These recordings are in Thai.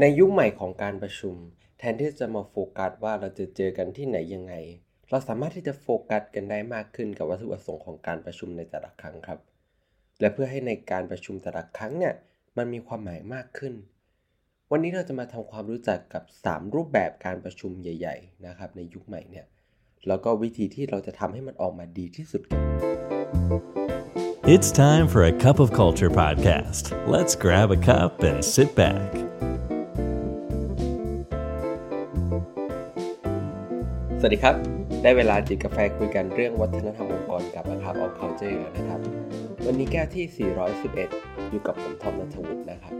ในยุคใหม่ของการประชุม แทนที่จะมาโฟกัสว่าเราจะเจอกันที่ไหนยังไง เราสามารถที่จะโฟกัสกันได้มากขึ้นกับวัตถุประสงค์ของการประชุมในแต่ละครั้งครับ และเพื่อให้ในการประชุมแต่ละครั้งเนี่ยมันมีความหมายมากขึ้น วันนี้เราจะมาทำความรู้จักกับ 3 รูปแบบการประชุมใหญ่ ๆ นะครับ ในยุคใหม่เนี่ยแล้วก็วิธีที่เราจะทำให้มันออกมาดีที่สุดกัน It's time for a cup of culture podcast. Let's grab a cup and sit back. สวัสดีครับ ได้เวลาจิบกาแฟคุยกันเรื่องวัฒนธรรมองค์กรกับนะครับออ culture แล้วนะครับ วันนี้แก้วที่ 411 อยู่กับผมทอมนัทวุฒินะครับ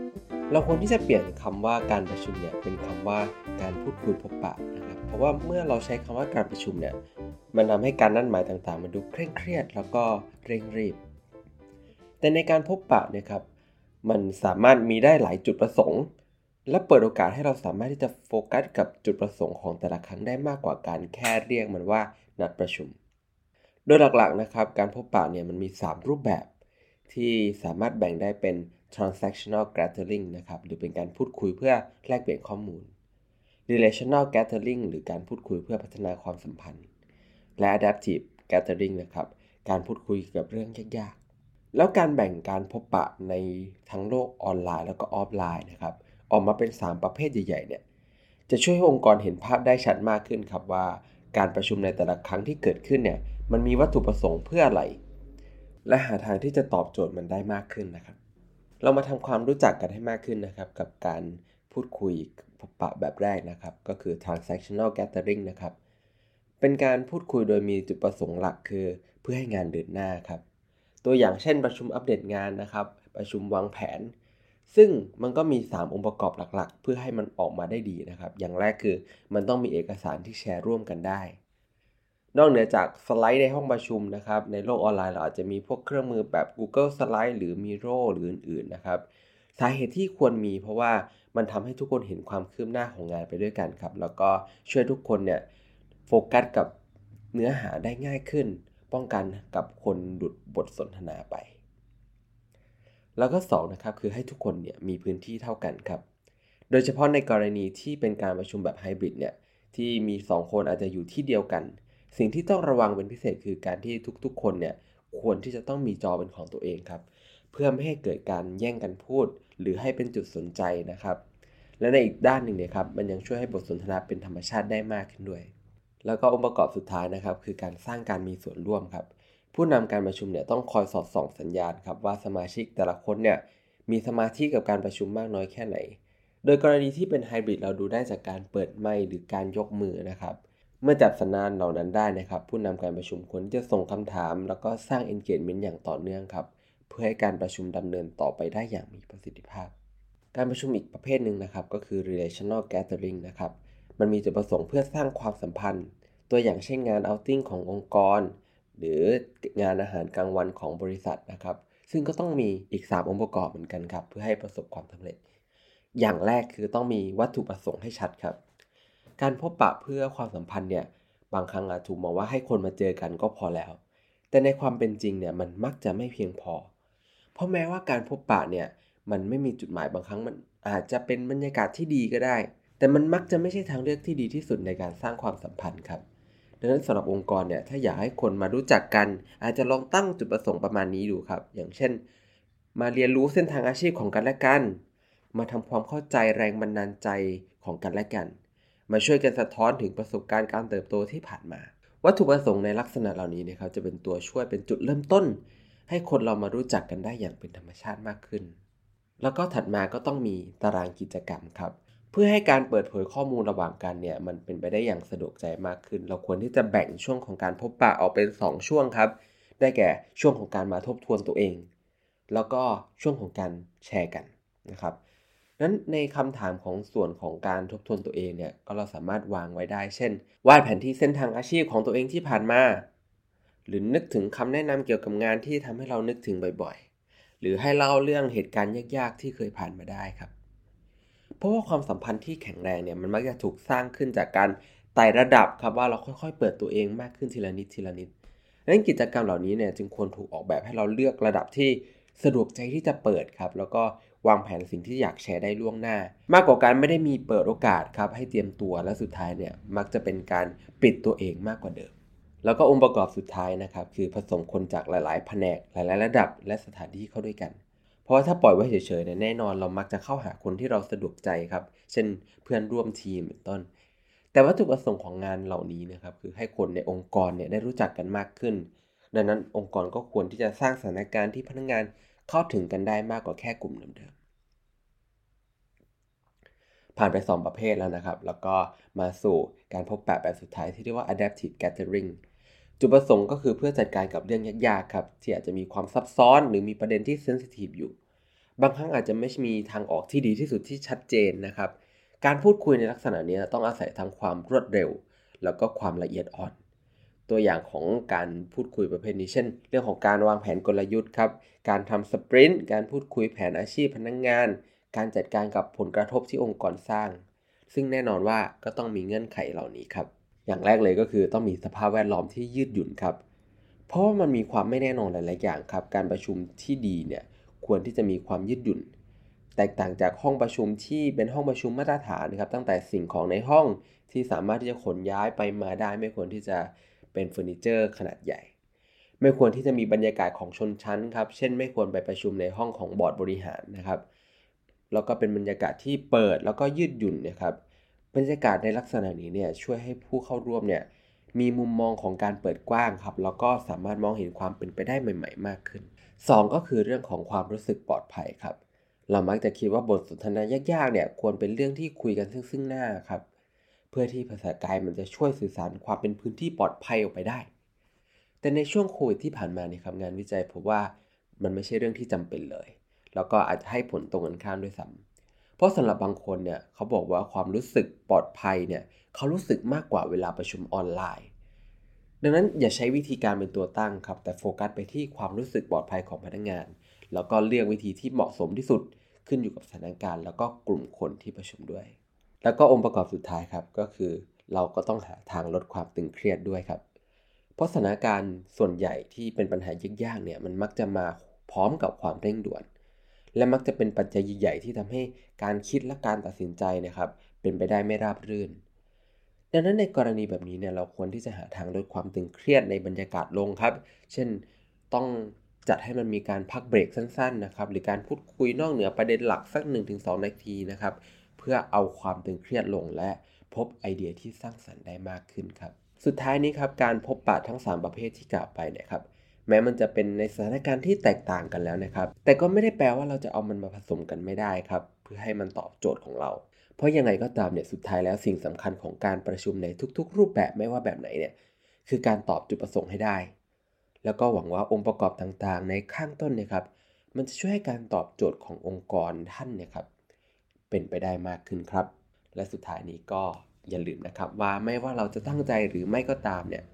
เราควรที่จะเปลี่ยนคำว่าการประชุมเนี่ยเป็นคำว่าการพูดคุยพบปะนะครับเพราะว่าเมื่อเราใช้คำว่าการประชุมเนี่ยมันทำให้การนัดหมายต่างๆ มันดูเคร่งเครียด แล้วก็เร่งรีบ แต่ในการพบปะนี่ยครับมันสามารถมีได้หลายจุดประสงค์ และเปิดโอกาสให้เราสามารถที่จะโฟกัสกับจุดประสงค์ของแต่ละครั้งได้มากกว่าการแค่เรียกมันว่านัดประชุม โดยหลักๆนะครับ การพบปะเนี่ยมันมี 3 รูปแบบ ที่สามารถแบ่งได้เป็น transactional gathering นะครับหรือเป็นการพูดคุยเพื่อแลกเปลี่ยนข้อมูล relational gathering หรือการพูดคุยเพื่อพัฒนาความสัมพันธ์ และ adaptive gathering นะครับการพูดคุยกับเรื่องยากๆ แล้วการแบ่งการพบปะในทั้งโลกออนไลน์แล้วก็ออฟไลน์นะครับ ออกมาเป็น 3 ประเภทใหญ่ๆเนี่ยจะช่วยให้องค์กรเห็นภาพได้ชัดมากขึ้นครับว่า การประชุมในแต่ละครั้งที่เกิดขึ้นเนี่ยมันมีวัตถุประสงค์เพื่ออะไร และหาทางที่จะตอบโจทย์มันได้มากขึ้นนะครับ เรามาทำความรู้จักกันให้มากขึ้นนะครับ กับการพูดคุยพบปะแบบแรกนะครับ ก็คือ transactional gathering นะครับ เป็นการพูดคุยโดยมีจุดประสงค์หลักคือ เพื่อให้งานเดินหน้าครับ ตัวอย่างเช่นประชุมอัปเดตงานนะครับ ประชุมวางแผน ซึ่งมันก็มี 3 องค์ประกอบหลักๆ เพื่อให้มันออกมาได้ดีนะครับ อย่างแรกคือมันต้องมีเอกสารที่แชร์ร่วมกันได้ นอกเหนือจากสไลด์ในห้องประชุมนะครับ ในโลกออนไลน์เราอาจจะมีพวกเครื่องมือแบบ Google Slide หรือ Miro หรืออื่นๆนะครับ สาเหตุที่ควรมีเพราะว่ามันทำให้ทุกคนเห็นความคืบหน้าของงานไปด้วยกันครับ แล้วก็ช่วยทุกคนเนี่ยโฟกัสกับเนื้อหาได้ง่ายขึ้น ป้องกันกับคนหลุดบทสนทนาไป แล้วก็2นะครับคือให้ทุกคนเนี่ยมีพื้นที่เท่ากันครับ โดยเฉพาะในกรณีที่เป็นการประชุมแบบไฮบริดเนี่ยที่มี 2 คนอาจจะอยู่ที่เดียวกัน สิ่งที่ต้องระวังเป็นพิเศษคือการที่ทุกๆ คนเนี่ยควรที่จะต้องมีจอเป็นของตัวเองครับ เพื่อไม่ให้เกิดการแย่งกันพูด หรือให้เป็นจุดสนใจนะครับ และในอีกด้านหนึ่งเนี่ยครับมันยังช่วยให้บทสนทนาเป็นธรรมชาติได้มากขึ้นด้วย แล้วก็องค์ประกอบสุดท้ายนะครับ คือการสร้างการมีส่วนร่วมครับ ผู้นำการประชุมเนี่ยต้องคอยสอดส่องสัญญาณครับว่าสมาชิกแต่ละคนเนี่ยมีสมาธิกับการประชุมมากน้อยแค่ไหน โดยกรณีที่เป็นไฮบริดเราดูได้จากการเปิดไมค์หรือการยกมือนะครับ เมื่อจับสัญญาณเหล่านั้นได้นะครับ ผู้นำการประชุมควรจะส่งคำถาม แล้วก็สร้าง engagement อย่างต่อเนื่องครับเพื่อให้การประชุมดำเนินต่อไปได้อย่างมีประสิทธิภาพ การประชุมอีกประเภทหนึ่งนะครับ ก็คือ relational gathering นะครับ มันมีจุดประสงค์เพื่อสร้างความสัมพันธ์ ตัวอย่างเช่นงาน outing ขององค์กร หรืองานอาหารกลางวันของบริษัทนะครับ ซึ่งก็ต้องมีอีก 3 องค์ประกอบเหมือนกันครับ เพื่อให้ประสบความสำเร็จ อย่างแรกคือต้องมีวัตถุประสงค์ให้ชัดครับ การพบปะเพื่อความสัมพันธ์เนี่ยบางครั้งอาจถูกมองว่าให้คนมาเจอกันก็พอแล้ว แต่ในความเป็นจริงเนี่ยมันมักจะไม่เพียงพอ เพราะแม้ว่าการพบปะเนี่ยมันไม่มีจุดหมายบางครั้งมันอาจจะเป็นบรรยากาศที่ดีก็ได้ แต่มันมักจะไม่ใช่ทางเลือกที่ดีที่สุดในการสร้างความสัมพันธ์ครับ ดังนั้นสำหรับองค์กรเนี่ยถ้าอยากให้คนมารู้จักกัน อาจจะลองตั้งจุดประสงค์ประมาณนี้ดูครับ อย่างเช่น มาเรียนรู้เส้นทางอาชีพของกันและกัน มาทำความเข้าใจแรงบันดาลใจของกันและกัน มาช่วยกันสะท้อนถึงประสบการณ์การเติบโตที่ผ่านมา วัตถุประสงค์ในลักษณะเหล่านี้นะครับจะเป็นตัวช่วยเป็นจุดเริ่มต้น ให้คนเรามารู้จักกันได้อย่างเป็นธรรมชาติมากขึ้น แล้วก็ถัดมาก็ต้องมีตารางกิจกรรมครับ พื่อให้การเปิดเผยข้อมูลระหว่างกันเนี่ยมันเป็นไปได้อย่างสะดวกใจมากขึ้น เราควรที่จะแบ่งช่วงของการพบปะออกเป็น 2 ช่วงครับ ได้แก่ช่วงของการมาทบทวนตัวเอง แล้วก็ช่วงของการแชร์กันนะครับนั้นในคำถามของส่วนของการทบทวนตัวเองเนี่ยก็เราสามารถวางไว้ได้ เช่น วาดแผนที่เส้นทางอาชีพของตัวเองที่ผ่านมา หรือนึกถึงคำแนะนำเกี่ยวกับงานที่ทำให้เรานึกถึงบ่อยๆ หรือให้เล่าเรื่องเหตุการณ์ยากๆ ที่เคยผ่านมาได้ครับ เพราะว่าความสัมพันธ์ที่แข็งแรงเนี่ยมันมักจะถูกสร้างขึ้นจากการไต่ระดับครับว่าเราค่อยๆ เปิดตัวเองมากขึ้นทีละนิดทีละนิดดังนั้นกิจกรรมเหล่านี้เนี่ยจึงควรถูกออกแบบให้เราเลือกระดับที่สะดวกใจที่จะเปิดครับ แล้วก็วางแผนสิ่งที่อยากแชร์ได้ล่วงหน้า มากกว่าการไม่ได้มีเปิดโอกาสครับให้เตรียมตัวและสุดท้ายเนี่ยมักจะเป็นการปิดตัวเองมากกว่าเดิม แล้วก็องค์ประกอบสุดท้ายนะครับคือผสมคนจากหลาย ๆ แผนกหลาย ๆ ระดับ และสถานที่เข้าด้วยกัน เพราะว่าถ้าปล่อยไว้เฉยๆเนี่ยแน่นอนเรามักจะเข้าหาคนที่เราสะดวกใจครับ เช่นเพื่อนร่วมทีมเป็นต้น แต่วัตถุประสงค์ของงานเหล่านี้นะครับคือให้คนในองค์กรเนี่ยได้รู้จักกันมากขึ้น ดังนั้นองค์กรก็ควรที่จะสร้างสถานการณ์ที่พนักงานเข้าถึงกันได้มากกว่าแค่กลุ่มเดิมๆผ่านไป 2 ประเภทแล้วนะครับ แล้วก็มาสู่การพบปะแบบสุดท้ายที่เรียกว่า adaptive gathering จุดประสงค์ก็คือเพื่อจัดการกับเรื่องยากๆครับที่อาจจะมีความซับซ้อนหรือมีประเด็นที่เซนซิทีฟอยู่ บางครั้งอาจจะไม่มีทางออกที่ดีที่สุดที่ชัดเจนนะครับ การพูดคุยในลักษณะนี้ต้องอาศัยทั้งความรวดเร็ว แล้วก็ความละเอียดอ่อน ตัวอย่างของการพูดคุยประเภทนี้เช่น เรื่องของการวางแผนกลยุทธ์ครับ การทำสปรินต์ การพูดคุยแผนอาชีพพนักงงาน การจัดการกับผลกระทบที่องค์กรสร้าง ซึ่งแน่นอนว่าก็ต้องมีเงื่อนไขเหล่านี้ครับ อย่างแรกเลยก็คือต้องมีสภาพแวดล้อมที่ยืดหยุ่นครับ เพราะว่ามันมีความไม่แน่นอนหลาย ๆ อย่างครับ การประชุมที่ดีเนี่ยควรที่จะมีความยืดหยุ่น แตกต่างจากห้องประชุมที่เป็นห้องประชุมมาตรฐานนะครับ ตั้งแต่สิ่งของในห้องที่สามารถที่จะขนย้ายไปมาได้ ไม่ควรที่จะเป็นเฟอร์นิเจอร์ขนาดใหญ่ ไม่ควรที่จะมีบรรยากาศของชนชั้นครับ เช่น ไม่ควรไปประชุมในห้องของบอร์ดบริหารนะครับ แล้วก็เป็นบรรยากาศที่เปิดแล้วก็ยืดหยุ่นนะครับ บรรยากาศในลักษณะนี้เนี่ยช่วยให้ผู้เข้าร่วมเนี่ยมีมุมมองของการเปิดกว้างครับ แล้วก็สามารถมองเห็นความเป็นไปได้ใหม่ ๆ มากขึ้น 2 ก็คือเรื่องของความรู้สึกปลอดภัยครับ เรามักจะคิดว่าบทสนทนายากๆเนี่ยควรเป็นเรื่องที่คุยกันซึ่งซึ่งหน้าครับ เพื่อที่ภาษากายมันจะช่วยสื่อสารความเป็นพื้นที่ปลอดภัยออกไปได้ แต่ในช่วงโควิดที่ผ่านมาเนี่ยครับงานวิจัยพบว่ามันไม่ใช่เรื่องที่จำเป็นเลย แล้วก็อาจจะให้ผลตรงกันข้ามด้วยซ้ำ เพราะสำหรับบางคนเนี่ยเขาบอกว่าความรู้สึกปลอดภัยเนี่ยเขารู้สึกมากกว่าเวลาประชุมออนไลน์ ดังนั้นอย่าใช้วิธีการเป็นตัวตั้งครับ แต่โฟกัสไปที่ความรู้สึกปลอดภัยของพนักงาน แล้วก็เลือกวิธีที่เหมาะสมที่สุดขึ้นอยู่กับสถานการณ์ แล้วก็กลุ่มคนที่ประชุมด้วย แล้วก็องค์ประกอบสุดท้ายครับก็คือเราก็ต้องหาทางลดความตึงเครียดด้วยครับ เพราะสถานการณ์ส่วนใหญ่ที่เป็นปัญหายากๆเนี่ยมันมักจะมาพร้อมกับความเร่งด่วน และมักจะเป็นปัจจัยใหญ่ๆที่ทำให้การคิดและการตัดสินใจนะครับ เป็นไปได้ไม่ราบรื่น ดังนั้นในกรณีแบบนี้เนี่ยเราควรที่จะหาทางลดความตึงเครียดในบรรยากาศลงครับ เช่นต้องจัดให้มันมีการพักเบรกสั้นๆนะครับหรือการพูดคุยนอกเหนือประเด็นหลักสัก 1-2 นาทีนะครับ เพื่อเอาความตึงเครียดลงและพบไอเดียที่สร้างสรรค์ได้มากขึ้นครับ สุดท้ายนี้ครับการพบปะทั้ง 3 ประเภทที่กล่าวไปเนี่ยครับ แม้มันจะเป็นในสถานการณ์ที่แตกต่างกันแล้วนะครับ แต่ก็ไม่ได้แปลว่าเราจะเอามันมาผสมกันไม่ได้ครับ เพื่อให้มันตอบโจทย์ของเรา เพราะยังไงก็ตามเนี่ยสุดท้ายแล้วสิ่งสำคัญของการประชุมในทุก ๆ รูปแบบไม่ว่าแบบไหนเนี่ยคือการตอบจุดประสงค์ให้ได้ แล้วก็หวังว่าองค์ประกอบต่างๆ ในข้างต้นเนี่ยครับ มันจะช่วยให้การตอบโจทย์ขององค์กรท่านเนี่ยครับเป็นไปได้มากขึ้นครับ และสุดท้ายนี้ก็อย่าลืมนะครับว่าไม่ว่าเราจะตั้งใจหรือไม่ก็ตามเนี่ย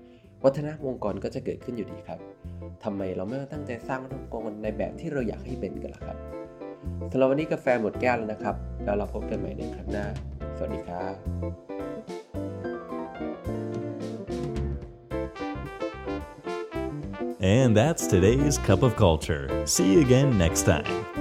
วัฒนธรรมองค์กรก็จะเกิดขึ้นอยู่ดีครับทำไมเราไม่ตั้งใจสร้างองค์กรในแบบที่เราอยากให้เป็นกันล่ะครับสำหรับวันนี้กาแฟหมดแก้วแล้วนะครับ แล้วเราพบกันใหม่ในครั้งหน้า สวัสดีครับ And that's today's Cup of Culture. See you again next time.